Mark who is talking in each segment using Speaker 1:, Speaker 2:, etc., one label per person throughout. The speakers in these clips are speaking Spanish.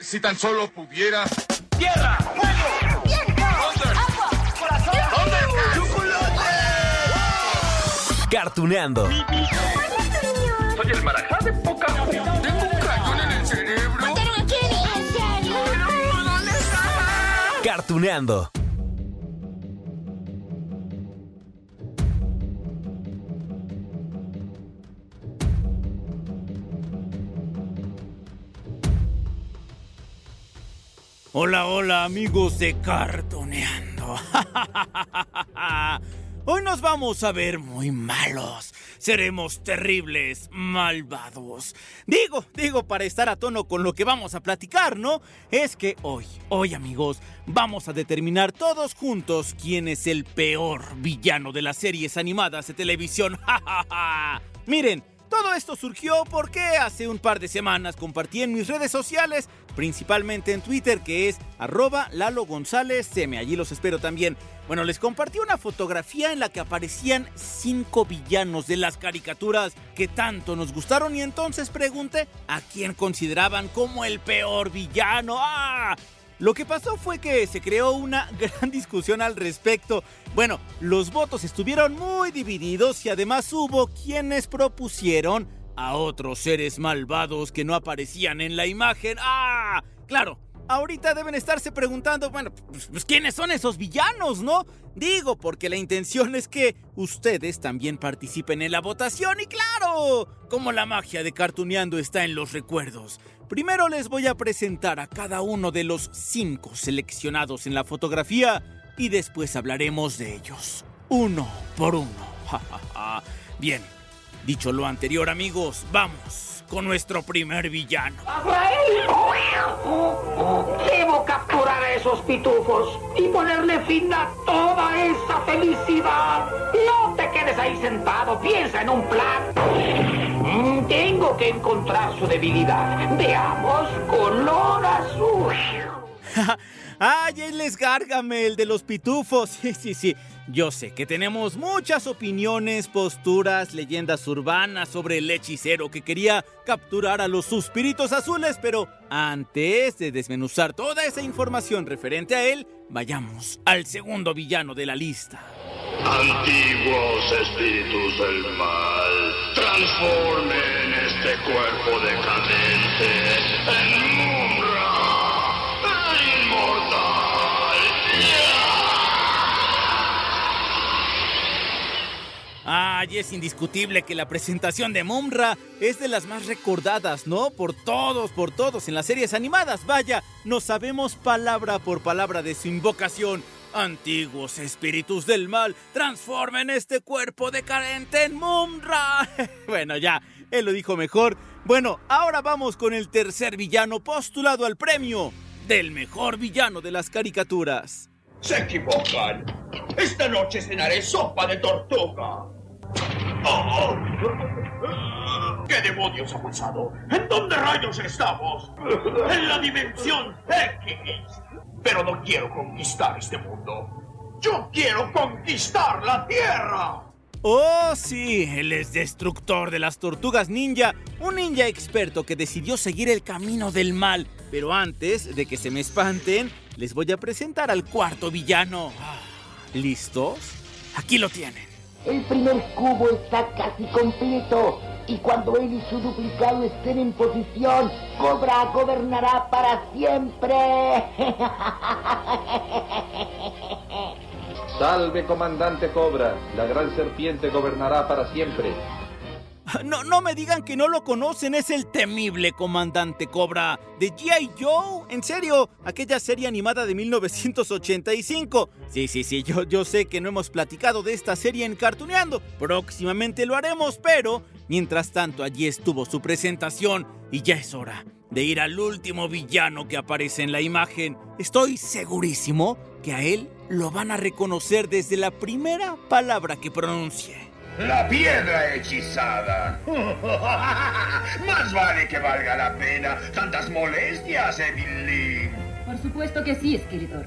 Speaker 1: Si tan solo pudiera.
Speaker 2: ¡Tierra! ¡Fuego!
Speaker 3: ¡Viento! ¡Agua!
Speaker 2: ¡Corazón!
Speaker 1: ¡Chocolate!
Speaker 4: Cartuneando.
Speaker 2: Soy el marajá de poca
Speaker 1: Tengo un cañón en el cerebro.
Speaker 3: ¿Mataron a Kenny? ¿En serio?
Speaker 1: ¿Dónde está?
Speaker 4: Cartuneando.
Speaker 5: Hola, hola amigos de Cartoneando. Hoy nos vamos a ver muy malos. Seremos terribles, malvados. Digo, digo para estar a tono con lo que vamos a platicar, ¿no? Es que hoy, hoy amigos, vamos a determinar todos juntos quién es el peor villano de las series animadas de televisión. Miren, todo esto surgió porque hace un par de semanas compartí en mis redes sociales, principalmente en Twitter, que es arroba Lalo González Seme. Allí los espero también. Bueno, les compartí una fotografía en la que aparecían cinco villanos de las caricaturas que tanto nos gustaron y entonces pregunté a quién consideraban como el peor villano. ¡Ah! Lo que pasó fue que se creó una gran discusión al respecto. Bueno, los votos estuvieron muy divididos y además hubo quienes propusieron a otros seres malvados que no aparecían en la imagen. ¡Ah! Claro, ahorita deben estarse preguntando, bueno, pues, pues, ¿quiénes son esos villanos, no? Digo, porque la intención es que ustedes también participen en la votación y claro, como la magia de Cartuneando está en los recuerdos. Primero les voy a presentar a cada uno de los cinco seleccionados en la fotografía y después hablaremos de ellos, uno por uno. Bien, dicho lo anterior amigos, vamos con nuestro primer villano.
Speaker 2: Debo capturar a esos pitufos y ponerle fin a toda esa felicidad. No te quedes ahí sentado, piensa en un plan. Mm, Tengo que encontrar su debilidad. Veamos color azul.
Speaker 5: ¡Ay, él es Gargamel de los pitufos! Sí, sí, sí. Yo sé que tenemos muchas opiniones, posturas, leyendas urbanas sobre el hechicero que quería capturar a los suspiritos azules, pero antes de desmenuzar toda esa información referente a él, vayamos al segundo villano de la lista.
Speaker 6: Antiguos espíritus del mal, transformen este cuerpo decadente en
Speaker 5: Ay, es indiscutible que la presentación de Mumra es de las más recordadas, ¿no? Por todos, por todos en las series animadas. Vaya, no sabemos palabra por palabra de su invocación. Antiguos espíritus del mal, transformen este cuerpo decadente en Mumra. bueno, ya, él lo dijo mejor. Bueno, ahora vamos con el tercer villano postulado al premio del mejor villano de las caricaturas.
Speaker 7: Se equivocan. Esta noche cenaré sopa de tortuga. Oh. ¿Qué demonios ha pasado? ¿En dónde rayos estamos? En la dimensión X. Pero no quiero conquistar este mundo. Yo quiero conquistar la Tierra.
Speaker 5: Oh, sí, él es destructor de las tortugas ninja, un ninja experto que decidió seguir el camino del mal. Pero antes de que se me espanten, les voy a presentar al cuarto villano. Ah, ¿Listos? Aquí lo tienen.
Speaker 8: El primer cubo está casi completo y cuando él y su duplicado estén en posición, Cobra gobernará para siempre.
Speaker 9: Salve, comandante Cobra. La gran serpiente gobernará para siempre.
Speaker 5: No, no me digan que no lo conocen, es el temible comandante Cobra de G.I. Joe. En serio, aquella serie animada de 1985. Sí, sí, sí, yo, yo sé que no hemos platicado de esta serie en Cartuneando. Próximamente lo haremos, pero mientras tanto allí estuvo su presentación y ya es hora de ir al último villano que aparece en la imagen. Estoy segurísimo que a él lo van a reconocer desde la primera palabra que pronuncie.
Speaker 7: La piedra hechizada. Más vale que valga la pena. Tantas molestias, Emily.
Speaker 10: Por supuesto que sí, escritor.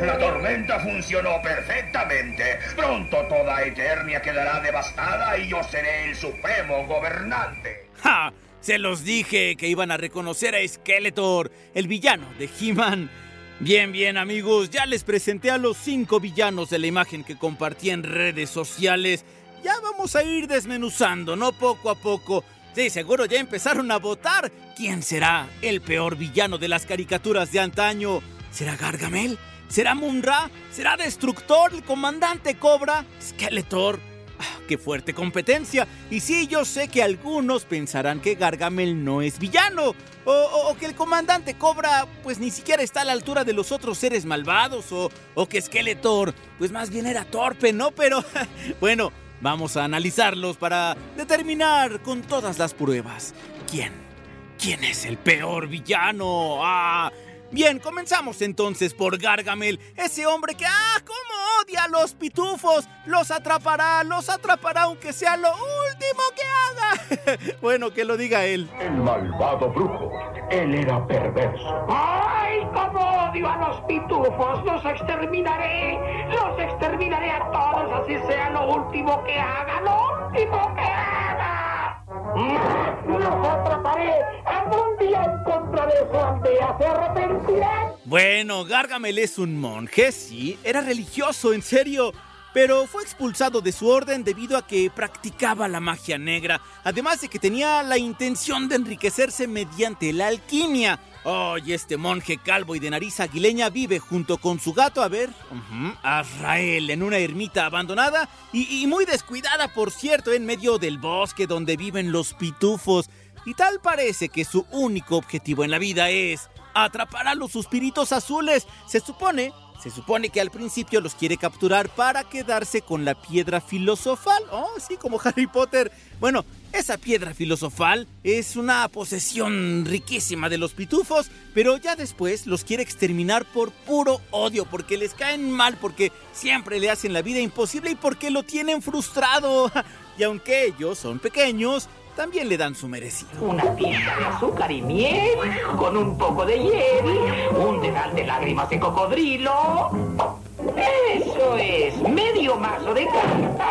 Speaker 7: La tormenta funcionó perfectamente. Pronto toda Eternia quedará devastada y yo seré el supremo gobernante.
Speaker 5: ¡Ja! Se los dije que iban a reconocer a Skeletor, el villano de He-Man. Bien, bien amigos, ya les presenté a los cinco villanos de la imagen que compartí en redes sociales. Ya vamos a ir desmenuzando, ¿no? Poco a poco. Sí, seguro ya empezaron a votar. ¿Quién será el peor villano de las caricaturas de antaño? ¿Será Gargamel? ¿Será Munra? ¿Será Destructor, el comandante Cobra? ¿Skeletor? Ah, ¡Qué fuerte competencia! Y sí, yo sé que algunos pensarán que Gargamel no es villano. O, que el comandante Cobra pues ni siquiera está a la altura de los otros seres malvados. O que Skeletor pues más bien era torpe, ¿no? Pero bueno, vamos a analizarlos para determinar con todas las pruebas quién, quién es el peor villano. Ah, Bien, comenzamos entonces por Gargamel, ese hombre que, ¡ah, cómo odia a los pitufos! Los atrapará, los atrapará aunque sea lo último que haga. bueno, que lo diga él.
Speaker 6: El malvado brujo.
Speaker 2: Él era perverso. ¡Ay, cómo odio a los pitufos! ¡Los exterminaré! ¡Los exterminaré a todos, así sea lo último que haga! ¡Lo último que haga! ¡Mm! ¡Los atraparé! ¡Algún día encontraré su aldea! ¡Se arrepentirán!
Speaker 5: Bueno, Gargamel es un monje, sí, era religioso, en serio. Pero fue expulsado de su orden debido a que practicaba la magia negra, además de que tenía la intención de enriquecerse mediante la alquimia. Oh, y este monje calvo y de nariz aguileña vive junto con su gato, a ver, ujú, Azrael, en una ermita abandonada y, y muy descuidada, por cierto, en medio del bosque donde viven los pitufos. Y tal parece que su único objetivo en la vida es atrapar a los suspiritos azules. Se supone, se supone que al principio los quiere capturar para quedarse con la piedra filosofal. Oh, sí, como Harry Potter. Bueno, esa piedra filosofal es una posesión riquísima de los pitufos, pero ya después los quiere exterminar por puro odio, porque les caen mal, porque siempre le hacen la vida imposible y porque lo tienen frustrado. Y aunque ellos son pequeños, también le dan su merecido.
Speaker 2: Una pizca de azúcar y miel, con un poco de hiel, un dedal de lágrimas de cocodrilo. Eso es, medio mazo de cartas.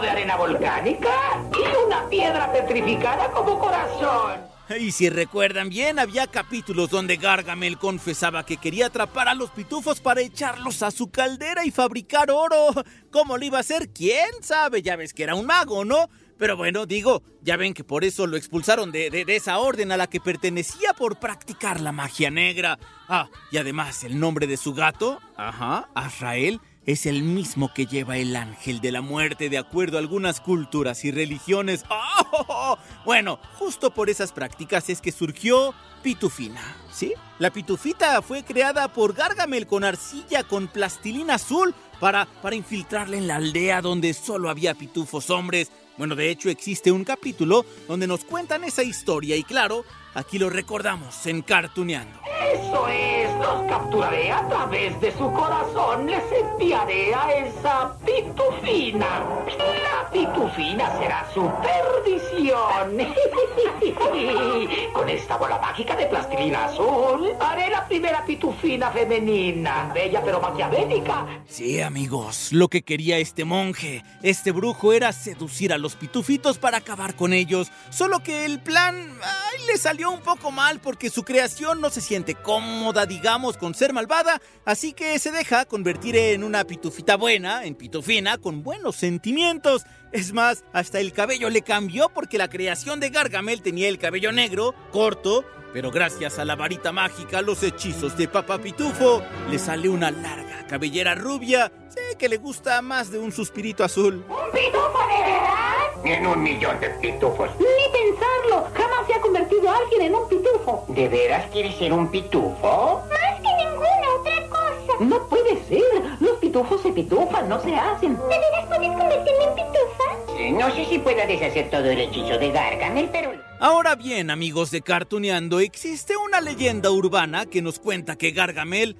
Speaker 2: De arena volcánica y una piedra petrificada como corazón.
Speaker 5: Y si recuerdan bien, había capítulos donde Gargamel confesaba que quería atrapar a los pitufos para echarlos a su caldera y fabricar oro. ¿Cómo lo iba a hacer? ¿Quién sabe? Ya ves que era un mago, ¿no? Pero bueno, digo, ya ven que por eso lo expulsaron de, de- de esa orden a la que pertenecía por practicar la magia negra. Ah, y además el nombre de su gato, ajá, Azrael, es el mismo que lleva el ángel de la muerte de acuerdo a algunas culturas y religiones. ¡Oh! Bueno, justo por esas prácticas es que surgió Pitufina, ¿sí? La pitufita fue creada por Gargamel con arcilla con plastilina azul para, para infiltrarla en la aldea donde solo había pitufos hombres. Bueno, de hecho existe un capítulo donde nos cuentan esa historia y claro, aquí lo recordamos en Cartuneando.
Speaker 2: Eso es, los capturaré a través de su corazón. Les enviaré a esa pitufina. La pitufina será su perdición. Con esta bola mágica de plastilina azul, haré la primera pitufina femenina. Bella pero maquiavélica.
Speaker 5: Sí, amigos, lo que quería este monje, este brujo, era seducir a los pitufitos para acabar con ellos. Solo que el plan le salió un poco mal porque su creación no se siente cómoda, digamos, con ser malvada, así que se deja convertir en una pitufita buena, en pitufina, con buenos sentimientos. Es más, hasta el cabello le cambió porque la creación de Gargamel tenía el cabello negro, corto, pero gracias a la varita mágica, los hechizos de Papá Pitufo, le sale una larga cabellera rubia. Sé que le gusta más de un suspirito azul.
Speaker 2: ¿Un pitufo de verdad? En un millón de pitufos.
Speaker 3: Ni pensarlo. Jamás se ha convertido alguien en un pitufo.
Speaker 2: ¿De veras quieres ser un pitufo?
Speaker 3: Más que ninguna otra cosa.
Speaker 2: No puede ser. Los pitufos se pitufan, no se hacen.
Speaker 3: ¿De veras puedes convertirme en pitufa?
Speaker 2: No sé si pueda deshacer todo el hechizo de Gargamel, pero...
Speaker 5: Ahora bien, amigos de Cartuneando, existe una leyenda urbana que nos cuenta que Gargamel...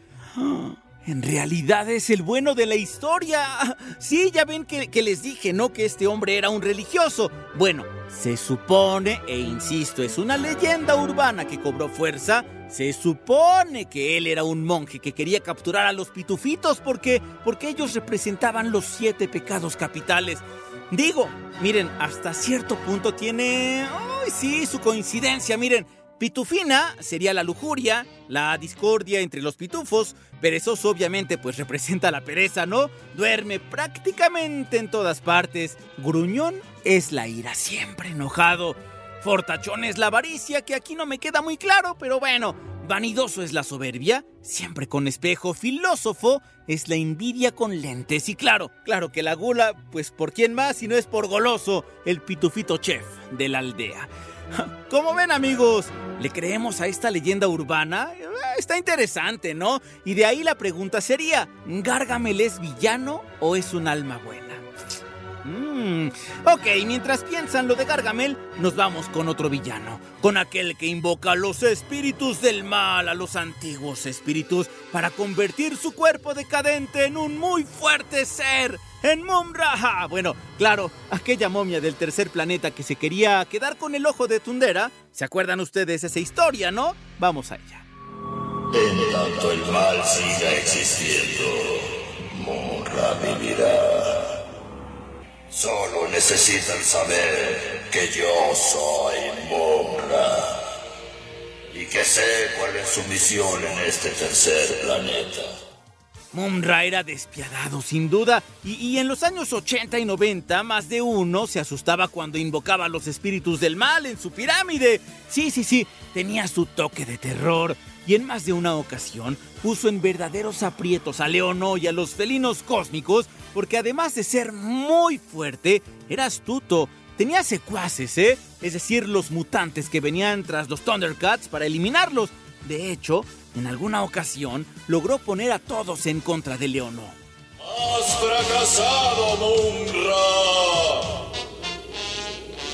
Speaker 5: En realidad es el bueno de la historia. Sí, ya ven que, les dije, ¿no? Que este hombre era un religioso. Bueno, se supone, e insisto, es una leyenda urbana que cobró fuerza. Se supone que él era un monje que quería capturar a los pitufitos porque, porque ellos representaban los siete pecados capitales. Digo, miren, hasta cierto punto tiene... ¡Ay, sí! Su coincidencia, miren. Pitufina sería la lujuria, la discordia entre los pitufos. Perezoso obviamente pues representa la pereza, ¿no? Duerme prácticamente en todas partes. Gruñón es la ira, siempre enojado. Fortachón es la avaricia, que aquí no me queda muy claro, pero bueno. Vanidoso es la soberbia, siempre con espejo. Filósofo es la envidia con lentes. Y claro, claro que la gula, pues por quién más si no es por goloso, el pitufito chef de la aldea. ¿Cómo ven amigos? ¿Le creemos a esta leyenda urbana? Eh, Está interesante, ¿no? Y de ahí la pregunta sería, ¿Gargamel es villano o es un alma buena? Mm, ok, mientras piensan lo de Gargamel, nos vamos con otro villano, con aquel que invoca a los espíritus del mal, a los antiguos espíritus, para convertir su cuerpo decadente en un muy fuerte ser, en Mumra. Bueno, claro, aquella momia del tercer planeta que se quería quedar con el ojo de Tundera, ¿se acuerdan ustedes esa historia, no? Vamos a ella.
Speaker 4: En tanto el mal siga existiendo, Mumra vivirá. Solo necesitan saber que yo soy Mumra y que sé cuál es su misión en este tercer planeta.
Speaker 5: Mumra era despiadado, sin duda, y, y en los años 80 y 90 más de uno se asustaba cuando invocaba a los espíritus del mal en su pirámide. Sí, sí, sí, tenía su toque de terror, y en más de una ocasión puso en verdaderos aprietos a Leono y a los felinos cósmicos, porque además de ser muy fuerte, era astuto. Tenía secuaces, ¿eh? Es decir, los mutantes que venían tras los Thundercats para eliminarlos. De hecho, en alguna ocasión logró poner a todos en contra de Leono.
Speaker 4: Has fracasado, Mumra.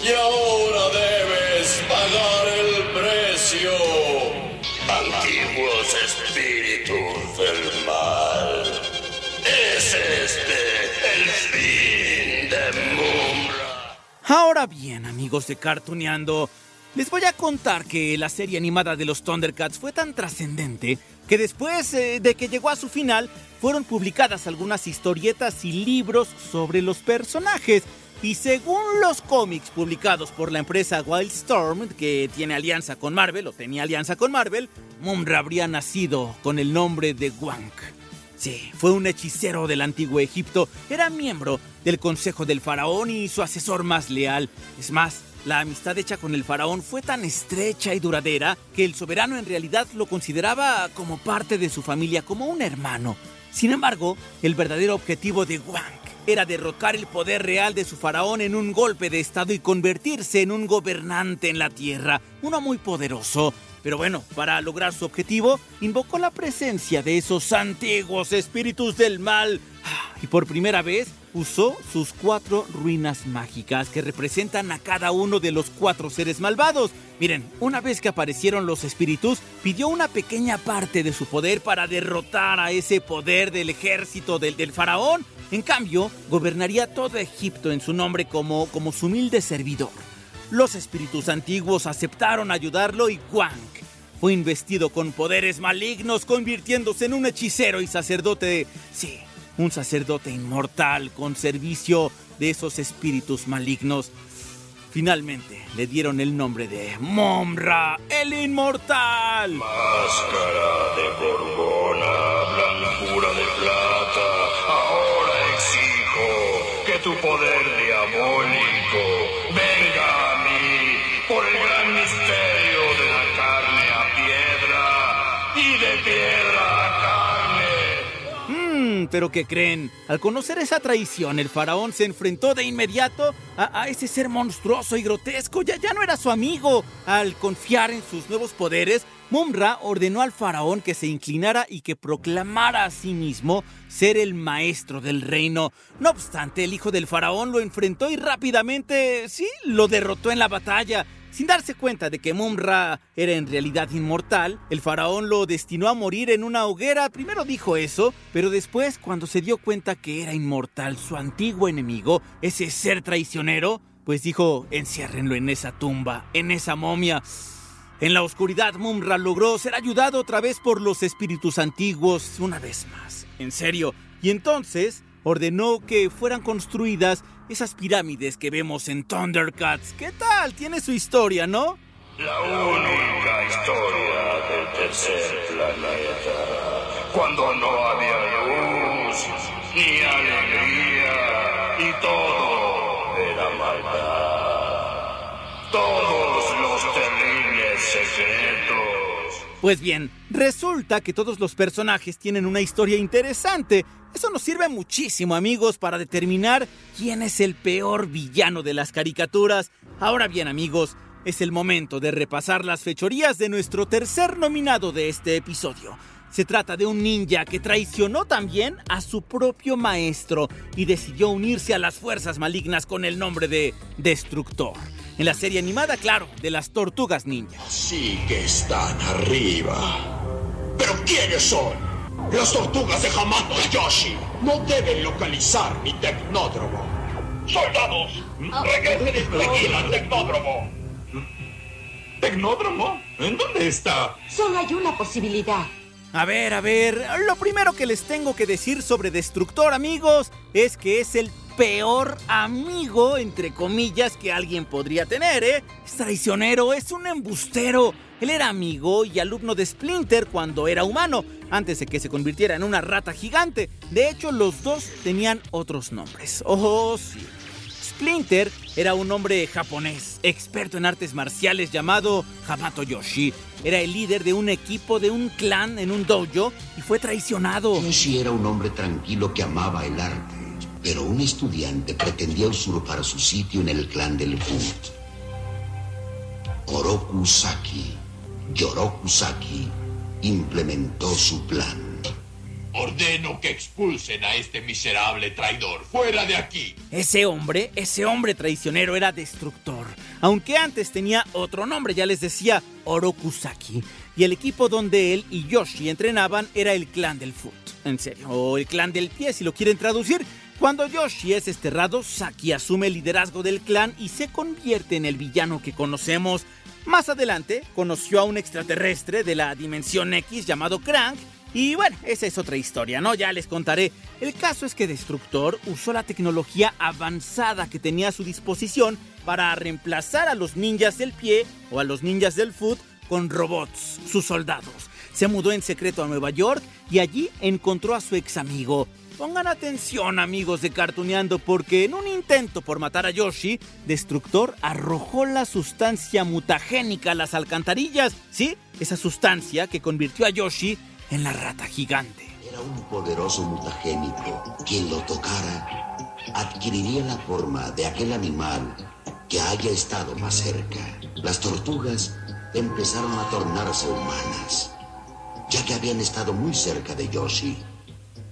Speaker 4: Y ahora debes pagar el precio. Antiguos espíritus del mal. Es este el fin de Mumra.
Speaker 5: Ahora bien, amigos de Cartuneando, les voy a contar que la serie animada de los Thundercats fue tan trascendente que después eh, de que llegó a su final, fueron publicadas algunas historietas y libros sobre los personajes. Y según los cómics publicados por la empresa Wildstorm, que tiene alianza con Marvel, o tenía alianza con Marvel, Mumra habría nacido con el nombre de Wank. Sí, fue un hechicero del antiguo Egipto, era miembro del Consejo del Faraón y su asesor más leal. Es más, la amistad hecha con el faraón fue tan estrecha y duradera que el soberano en realidad lo consideraba como parte de su familia, como un hermano. Sin embargo, el verdadero objetivo de Wank era derrocar el poder real de su faraón en un golpe de estado y convertirse en un gobernante en la tierra, uno muy poderoso. Pero bueno, para lograr su objetivo, invocó la presencia de esos antiguos espíritus del mal. Y por primera vez usó sus cuatro ruinas mágicas que representan a cada uno de los cuatro seres malvados. Miren, una vez que aparecieron los espíritus, pidió una pequeña parte de su poder para derrotar a ese poder del ejército del, del faraón. En cambio, gobernaría todo Egipto en su nombre como, como su humilde servidor. Los espíritus antiguos aceptaron ayudarlo y Wank fue investido con poderes malignos, convirtiéndose en un hechicero y sacerdote. Sí, un sacerdote inmortal con servicio de esos espíritus malignos. Finalmente le dieron el nombre de Momra, el inmortal.
Speaker 4: Máscara de Borbona, blancura de plata. Ahora exijo que tu poder diabólico
Speaker 5: pero ¿qué creen? Al conocer esa traición, el faraón se enfrentó de inmediato a, a ese ser monstruoso y grotesco. Ya, ya no era su amigo. Al confiar en sus nuevos poderes, Mumra ordenó al faraón que se inclinara y que proclamara a sí mismo ser el maestro del reino. No obstante, el hijo del faraón lo enfrentó y rápidamente, sí, lo derrotó en la batalla. Sin darse cuenta de que Mumra era en realidad inmortal, el faraón lo destinó a morir en una hoguera. Primero dijo eso, pero después, cuando se dio cuenta que era inmortal su antiguo enemigo, ese ser traicionero, pues dijo, enciérrenlo en esa tumba, en esa momia. En la oscuridad, Mumra logró ser ayudado otra vez por los espíritus antiguos una vez más. En serio. Y entonces ordenó que fueran construidas esas pirámides que vemos en Thundercats. ¿Qué tal? Tiene su historia, ¿no?
Speaker 4: La única historia del tercer planeta. Cuando no había luz, ni alegría, y todo era maldad. Todos los terribles secretos.
Speaker 5: Pues bien, resulta que todos los personajes tienen una historia interesante. Eso nos sirve muchísimo, amigos, para determinar quién es el peor villano de las caricaturas. Ahora bien, amigos, es el momento de repasar las fechorías de nuestro tercer nominado de este episodio. Se trata de un ninja que traicionó también a su propio maestro y decidió unirse a las fuerzas malignas con el nombre de Destructor. En la serie animada, claro, de las tortugas ninja.
Speaker 7: Sí que están arriba. ¿Pero quiénes son? Las tortugas de Hamato Yoshi no deben localizar mi tecnódromo. ¡Soldados! ¡Regresen enseguida al tecnódromo! ¿Tecnódromo? ¿En dónde está?
Speaker 11: Solo hay una posibilidad.
Speaker 5: A ver, a ver, lo primero que les tengo que decir sobre Destructor, amigos, es que es el peor amigo, entre comillas, que alguien podría tener, ¿eh? Es traicionero, es un embustero. Él era amigo y alumno de Splinter cuando era humano, antes de que se convirtiera en una rata gigante. De hecho, los dos tenían otros nombres. Oh, sí. Splinter era un hombre japonés, experto en artes marciales llamado Hamato Yoshi. Era el líder de un equipo de un clan en un dojo y fue traicionado.
Speaker 12: Yoshi era un hombre tranquilo que amaba el arte, pero un estudiante pretendía usurpar su sitio en el clan del Foot. Oroku Saki, Yoroku Saki, implementó su plan.
Speaker 7: Ordeno que expulsen a este miserable traidor fuera de aquí.
Speaker 5: Ese hombre, ese hombre traicionero era destructor. Aunque antes tenía otro nombre, ya les decía Orokusaki. Y el equipo donde él y Yoshi entrenaban era el clan del foot. En serio, o el clan del pie si lo quieren traducir. Cuando Yoshi es desterrado, Saki asume el liderazgo del clan y se convierte en el villano que conocemos. Más adelante, conoció a un extraterrestre de la dimensión X llamado Crank y bueno, esa es otra historia, ¿no? Ya les contaré. El caso es que Destructor usó la tecnología avanzada que tenía a su disposición para reemplazar a los ninjas del pie o a los ninjas del foot con robots, sus soldados. Se mudó en secreto a Nueva York y allí encontró a su ex amigo. Pongan atención amigos de Cartuneando porque en un intento por matar a Yoshi, Destructor arrojó la sustancia mutagénica a las alcantarillas. Sí, esa sustancia que convirtió a Yoshi en la rata gigante.
Speaker 12: Era un poderoso mutagénico. Quien lo tocara adquiriría la forma de aquel animal que haya estado más cerca. Las tortugas empezaron a tornarse humanas, ya que habían estado muy cerca de Yoshi.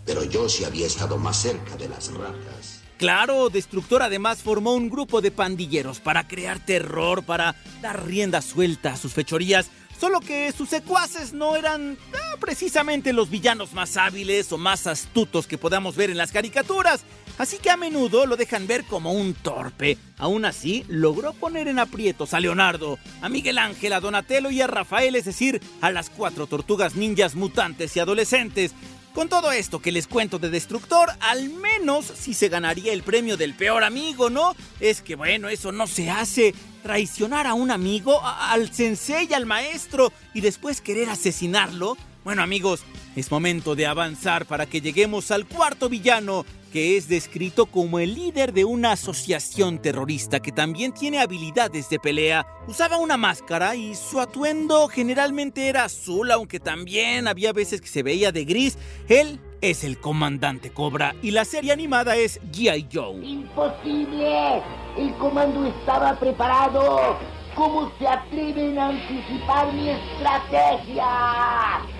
Speaker 12: Pero Yoshi había estado más cerca de las ratas.
Speaker 5: Claro, Destructor además formó un grupo de pandilleros para crear terror, para dar rienda suelta a sus fechorías Solo que sus secuaces no eran ah, precisamente los villanos más hábiles o más astutos que podamos ver en las caricaturas. Así que a menudo lo dejan ver como un torpe. Aún así, logró poner en aprietos a Leonardo, a Miguel Ángel, a Donatello y a Rafael, es decir, a las cuatro tortugas ninjas mutantes y adolescentes. Con todo esto que les cuento de Destructor, al menos si se ganaría el premio del peor amigo, ¿no? Es que bueno, eso no se hace traicionar a un amigo, al sensei, al maestro, y después querer asesinarlo? Bueno amigos, es momento de avanzar para que lleguemos al cuarto villano, que es descrito como el líder de una asociación terrorista que también tiene habilidades de pelea. Usaba una máscara y su atuendo generalmente era azul, aunque también había veces que se veía de gris. Él es el comandante Cobra y la serie animada es G.I. Joe.
Speaker 8: ¡Imposible! El comando estaba preparado. ¿Cómo se atreven a anticipar mi estrategia?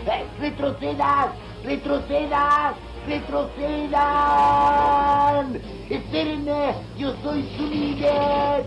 Speaker 8: Eh, ¡Retrocedas! ¡Retrocedas! ¡Retrocedan! ¡Espérenme! ¡Yo soy su líder!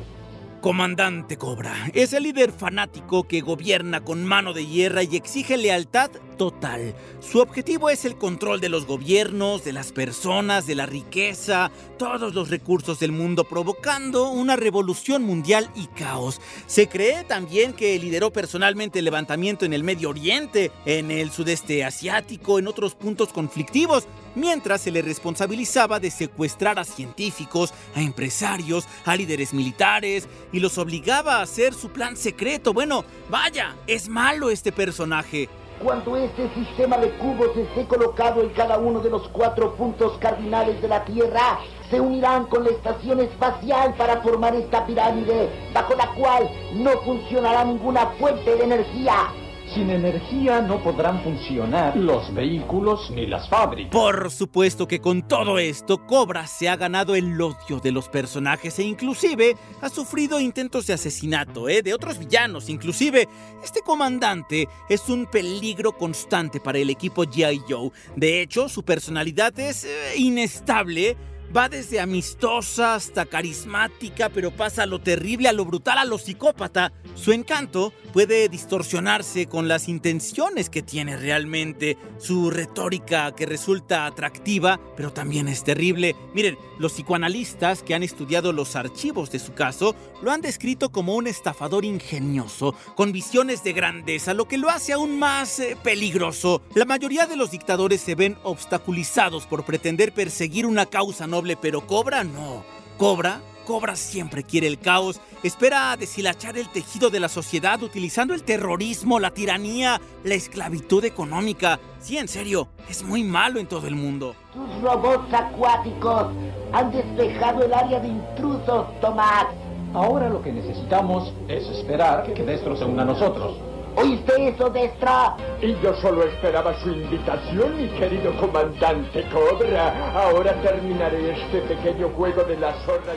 Speaker 5: Comandante Cobra es el líder fanático que gobierna con mano de hierro y exige lealtad total. Su objetivo es el control de los gobiernos, de las personas, de la riqueza, todos los recursos del mundo, provocando una revolución mundial y caos. Se cree también que lideró personalmente el levantamiento en el Medio Oriente, en el sudeste asiático, en otros puntos conflictivos. Mientras se le responsabilizaba de secuestrar a científicos, a empresarios, a líderes militares y los obligaba a hacer su plan secreto. Bueno, vaya, es malo este personaje.
Speaker 8: Cuando este sistema de cubos esté colocado en cada uno de los cuatro puntos cardinales de la Tierra, se unirán con la estación espacial para formar esta pirámide, bajo la cual no funcionará ninguna fuente de energía.
Speaker 9: Sin energía no podrán funcionar los vehículos ni las fábricas.
Speaker 5: Por supuesto que con todo esto, Cobra se ha ganado el odio de los personajes e inclusive ha sufrido intentos de asesinato, ¿eh? de otros villanos. Inclusive, este comandante es un peligro constante para el equipo G.I. Joe. De hecho, su personalidad es eh, inestable Va desde amistosa hasta carismática, pero pasa a lo terrible, a lo brutal, a lo psicópata. Su encanto puede distorsionarse con las intenciones que tiene realmente. Su retórica que resulta atractiva, pero también es terrible. Miren, los psicoanalistas que han estudiado los archivos de su caso lo han descrito como un estafador ingenioso, con visiones de grandeza, lo que lo hace aún más eh, peligroso. La mayoría de los dictadores se ven obstaculizados por pretender perseguir una causa noble pero Cobra no. Cobra, Cobra siempre quiere el caos, espera deshilachar el tejido de la sociedad utilizando el terrorismo, la tiranía, la esclavitud económica. Sí, en serio, es muy malo en todo el mundo.
Speaker 8: Tus robots acuáticos han despejado el área de intrusos, Tomás.
Speaker 9: Ahora lo que necesitamos es esperar que Destro se una a nosotros.
Speaker 8: ¿Oíste eso, Destra?
Speaker 13: Y yo solo esperaba su invitación, mi querido comandante Cobra. Ahora terminaré este pequeño juego de la zorra.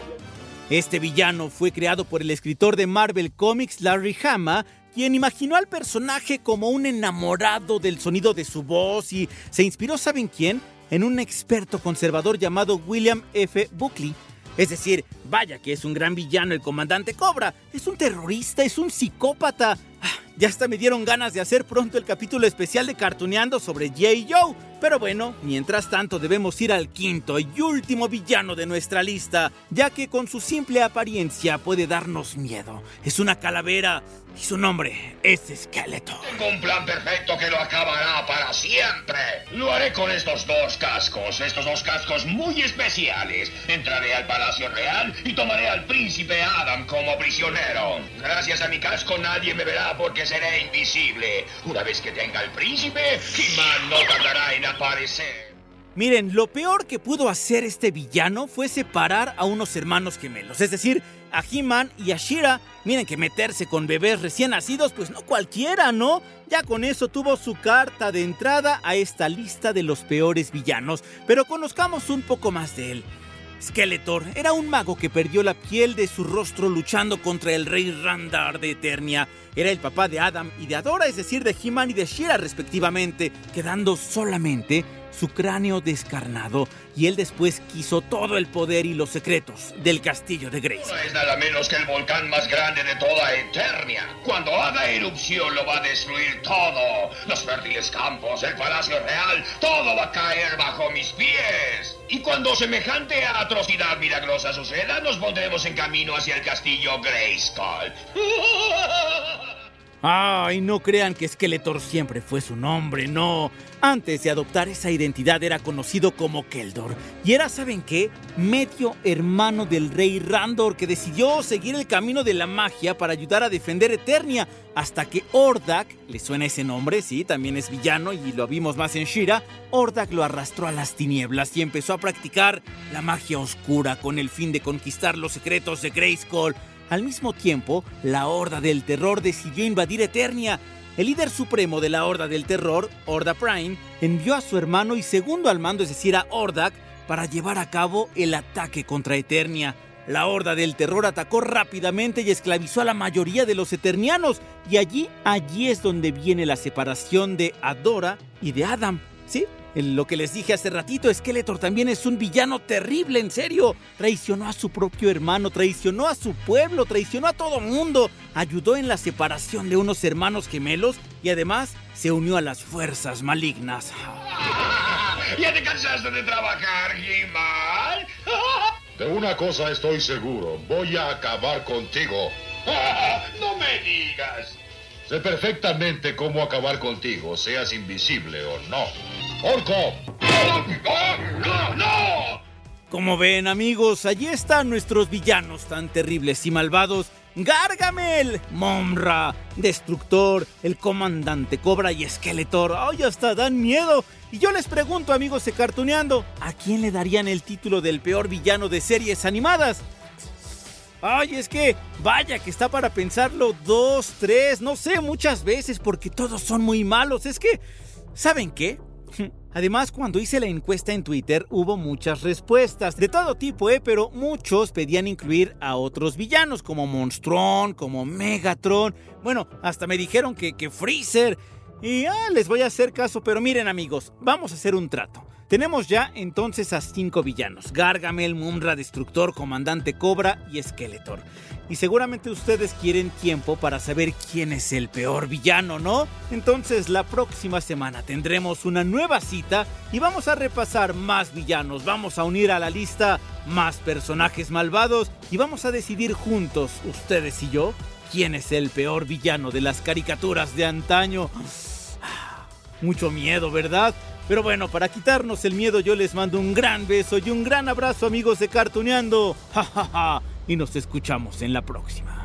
Speaker 5: Este villano fue creado por el escritor de Marvel Comics, Larry Hama, quien imaginó al personaje como un enamorado del sonido de su voz y se inspiró, ¿saben quién? En un experto conservador llamado William F. Buckley. Es decir, vaya que es un gran villano el comandante Cobra, es un terrorista, es un psicópata. Ah, ya hasta me dieron ganas de hacer pronto el capítulo especial de Cartuneando sobre J. Joe. Pero bueno, mientras tanto debemos ir al quinto y último villano de nuestra lista, ya que con su simple apariencia puede darnos miedo. Es una calavera y su nombre es Skeletor.
Speaker 4: Tengo un plan perfecto que lo acabará para siempre. Lo haré con estos dos cascos, estos dos cascos muy especiales. Entraré al Palacio Real y tomaré al príncipe Adam como prisionero. Gracias a mi casco nadie me verá porque seré invisible. Una vez que tenga al príncipe, He-Man no tardará en aparecer.
Speaker 5: Miren, lo peor que pudo hacer este villano fue separar a unos hermanos gemelos, es decir, a He-Man y a Shira. Miren que meterse con bebés recién nacidos, pues no cualquiera, ¿no? Ya con eso tuvo su carta de entrada a esta lista de los peores villanos, pero conozcamos un poco más de él. Skeletor era un mago que perdió la piel de su rostro luchando contra el rey Randar de Eternia. Era el papá de Adam y de Adora, es decir, de He-Man y de Shira respectivamente, quedando solamente su cráneo descarnado y él después quiso todo el poder y los secretos del castillo de Grace.
Speaker 4: No es nada menos que el volcán más grande de toda Eternia. Cuando haga erupción lo va a destruir todo. Los fértiles campos, el palacio real, todo va a caer bajo mis pies. Y cuando semejante atrocidad milagrosa suceda, nos pondremos en camino hacia el castillo Grayskull.
Speaker 5: Ay, no crean que Skeletor siempre fue su nombre, no. Antes de adoptar esa identidad era conocido como Keldor. Y era, ¿saben qué? Medio hermano del rey Randor que decidió seguir el camino de la magia para ayudar a defender Eternia. Hasta que Ordak, le suena ese nombre, sí, también es villano y lo vimos más en Shira, Ordak lo arrastró a las tinieblas y empezó a practicar la magia oscura con el fin de conquistar los secretos de Grayskull. Al mismo tiempo, la Horda del Terror decidió invadir Eternia. El líder supremo de la Horda del Terror, Horda Prime, envió a su hermano y segundo al mando, es decir, a Hordak, para llevar a cabo el ataque contra Eternia. La Horda del Terror atacó rápidamente y esclavizó a la mayoría de los Eternianos. Y allí, allí es donde viene la separación de Adora y de Adam. ¿Sí? Lo que les dije hace ratito, Skeletor también es un villano terrible, en serio. Traicionó a su propio hermano, traicionó a su pueblo, traicionó a todo mundo. Ayudó en la separación de unos hermanos gemelos y además se unió a las fuerzas malignas.
Speaker 4: ¿Ya te cansaste de trabajar, He-Man?
Speaker 6: De una cosa estoy seguro, voy a acabar contigo.
Speaker 4: no me digas.
Speaker 6: Sé perfectamente cómo acabar contigo, seas invisible o no. ¡Orco!
Speaker 1: ¡No, no!
Speaker 5: Como ven amigos, allí están nuestros villanos tan terribles y malvados. Gargamel, Momra, Destructor, el Comandante Cobra y Skeletor. ¡Ay, hasta dan miedo! Y yo les pregunto, amigos de Cartuneando, ¿a quién le darían el título del peor villano de series animadas? Ay, es que, vaya que está para pensarlo dos, tres, no sé, muchas veces, porque todos son muy malos. Es que, ¿saben qué? Además, cuando hice la encuesta en Twitter hubo muchas respuestas, de todo tipo, ¿eh? pero muchos pedían incluir a otros villanos, como Monstron, como Megatron, bueno, hasta me dijeron que, que Freezer. Y ah, les voy a hacer caso, pero miren amigos, vamos a hacer un trato. Tenemos ya entonces a cinco villanos: Gargamel, Mumra, Destructor, Comandante Cobra y Skeletor. Y seguramente ustedes quieren tiempo para saber quién es el peor villano, ¿no? Entonces la próxima semana tendremos una nueva cita y vamos a repasar más villanos, vamos a unir a la lista más personajes malvados y vamos a decidir juntos, ustedes y yo, quién es el peor villano de las caricaturas de antaño. Mucho miedo, ¿verdad? Pero bueno, para quitarnos el miedo yo les mando un gran beso y un gran abrazo amigos de Cartuneando. Ja, ja, ja. Y nos escuchamos en la próxima.